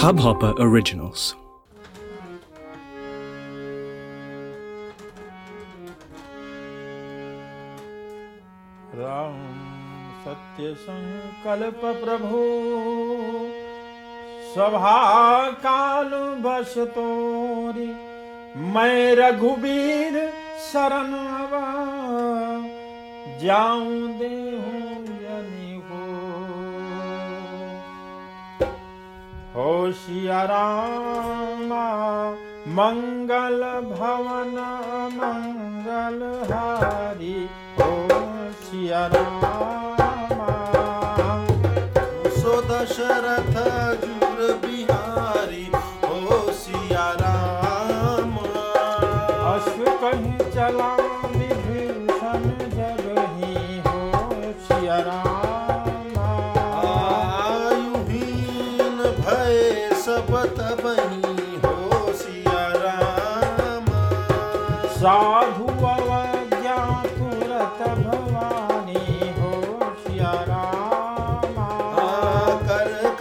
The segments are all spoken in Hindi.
Hubhopper Originals. राम सत्य संकल्प प्रभु, सभा काल बस तोरी, मैं रघुबीर शरण जाऊँ देहूं ओशिया मङ्गल भवन मङ्गल हरि होशियरामा। ओशिया रादशरथ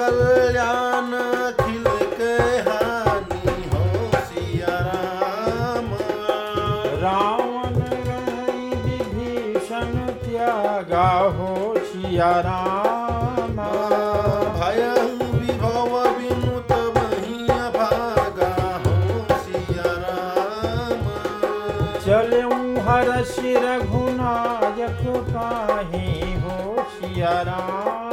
कल्याण खिल के हानि हो सिया राम रावण विभीषण त्यागा हो सिया राम भय विभव विमुत वही भागा हो सिया राम चले हर शि रघुनायक पाही हो सिया राम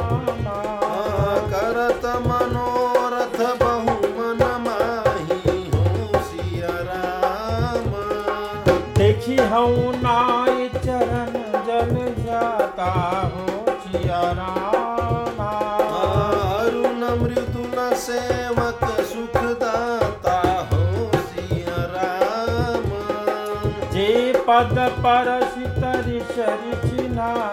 ਸੇਵਕ ਸੁਖ ਦਾਤਾ ਹੋਸੀ ਰਾਮ। ਜੇ ਪਦ ਪਰਸਿ ਤਰਿ ਚਰਿ ਨਾਮ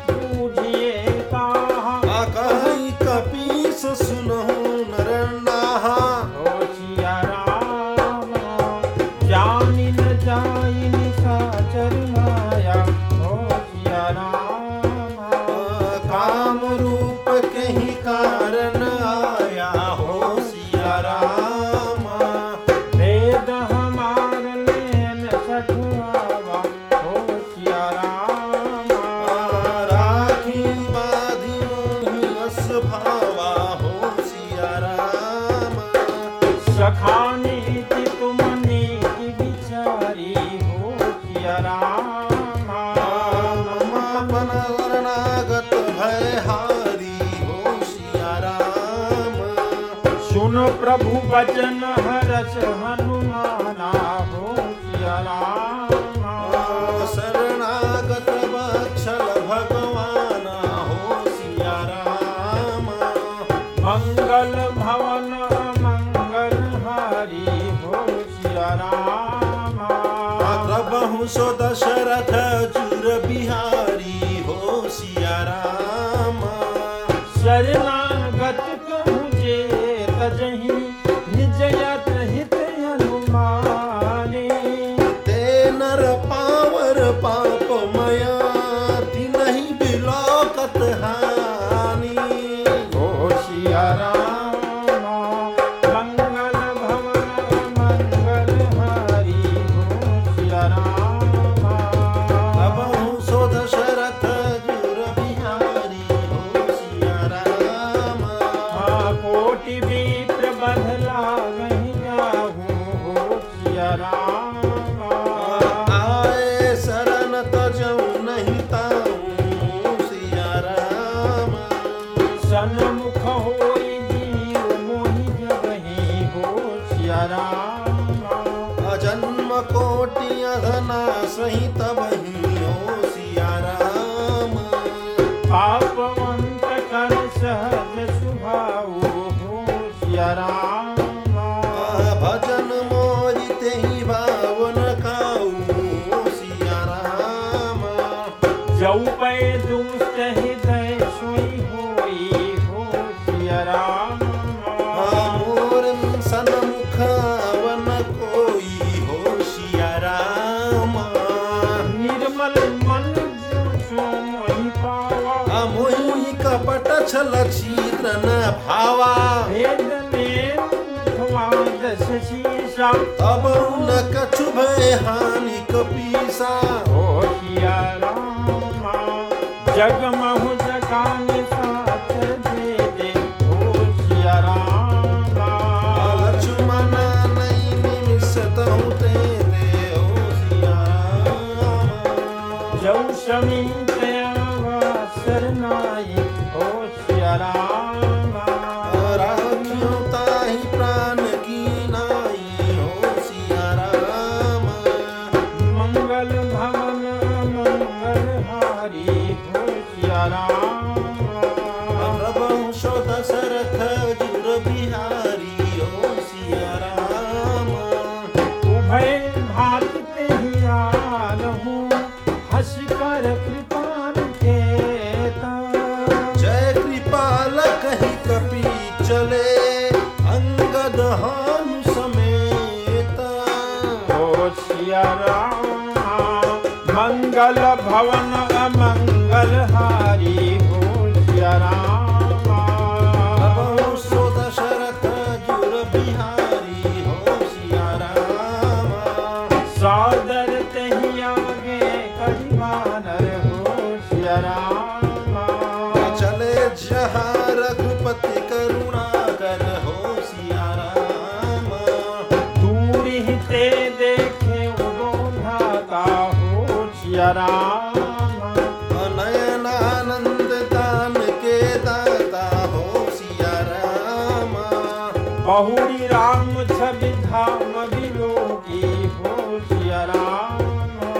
बचन हरस हनुमाना हो शरणागत वत्सल भगवान हो सिया राम। मंगल भवन मंगल हरि हो सिया रामा। प्रभु सो दशरथ जुर बिहारी दस शीशा अब न कछु भय हानि कपीसा हो सिया रामा जगमहु जगान साथ दे दे। हो सिया रामा। लक्ष्मण नहीं निमिषत दे हो सिया राम। हो रामा। 可 बहुरी राम छवि धाम विलोकी हो सिया रामा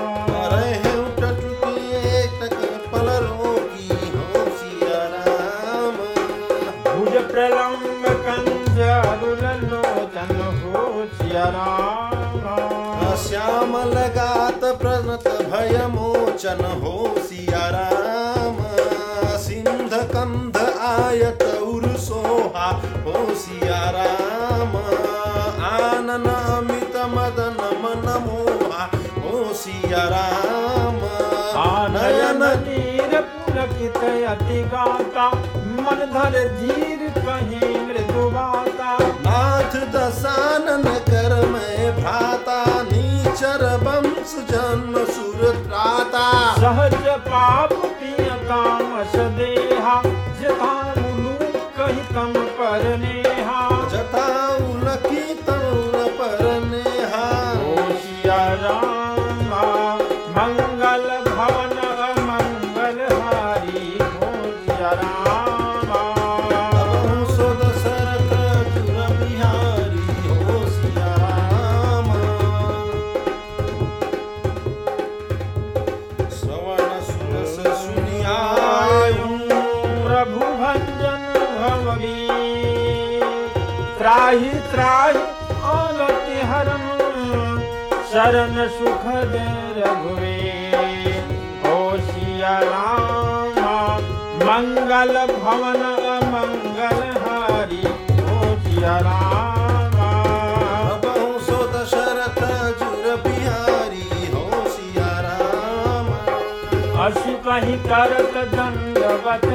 रहे टटुकी एकटक पल रोकी हो सिया राम भुज प्रलंब कंज लोचन हो सिया रामा श्याम लगात प्रणत भय मोचन हो सिया राम सिंध कंध आयत उर सोहा हो सिया राम आनन अमित मदन मन मोहा हो सिया राम आनयन नीर पुलकित अति गाता मन धर धीर कहीं मृदुबाता नाथ दसानन कर मैं भ्राता चरबं सुजन्म सुरत्राता। सहज पाप सहजप्राप्तियता मित्राय हरमा शरण सुखुरेशियरा मङ्गल भवन मङ्गल हरि। होयरा शरत च पि होशिर अशु कहि तर्क दण्डवच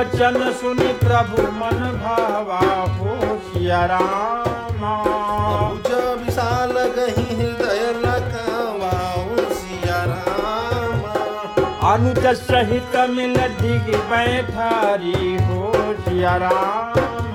बचन सुन प्रभु मन भावा हो सिया राम। विशाल गही हृदय लकावा हो सिया राम। अनुज सहित मिल दिग बैठारी हो सिया राम।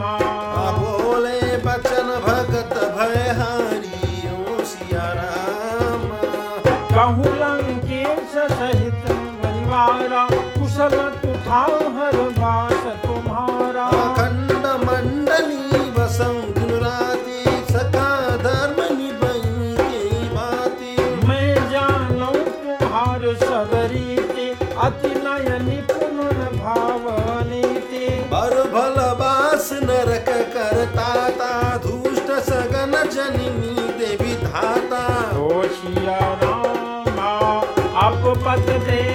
तुम्हार सबरीति अति नय निपुण भावनीति। बर भल बास नरक करता ता धूष्ट सगन जननी देवी धाता। होशिया रामा अपपत पत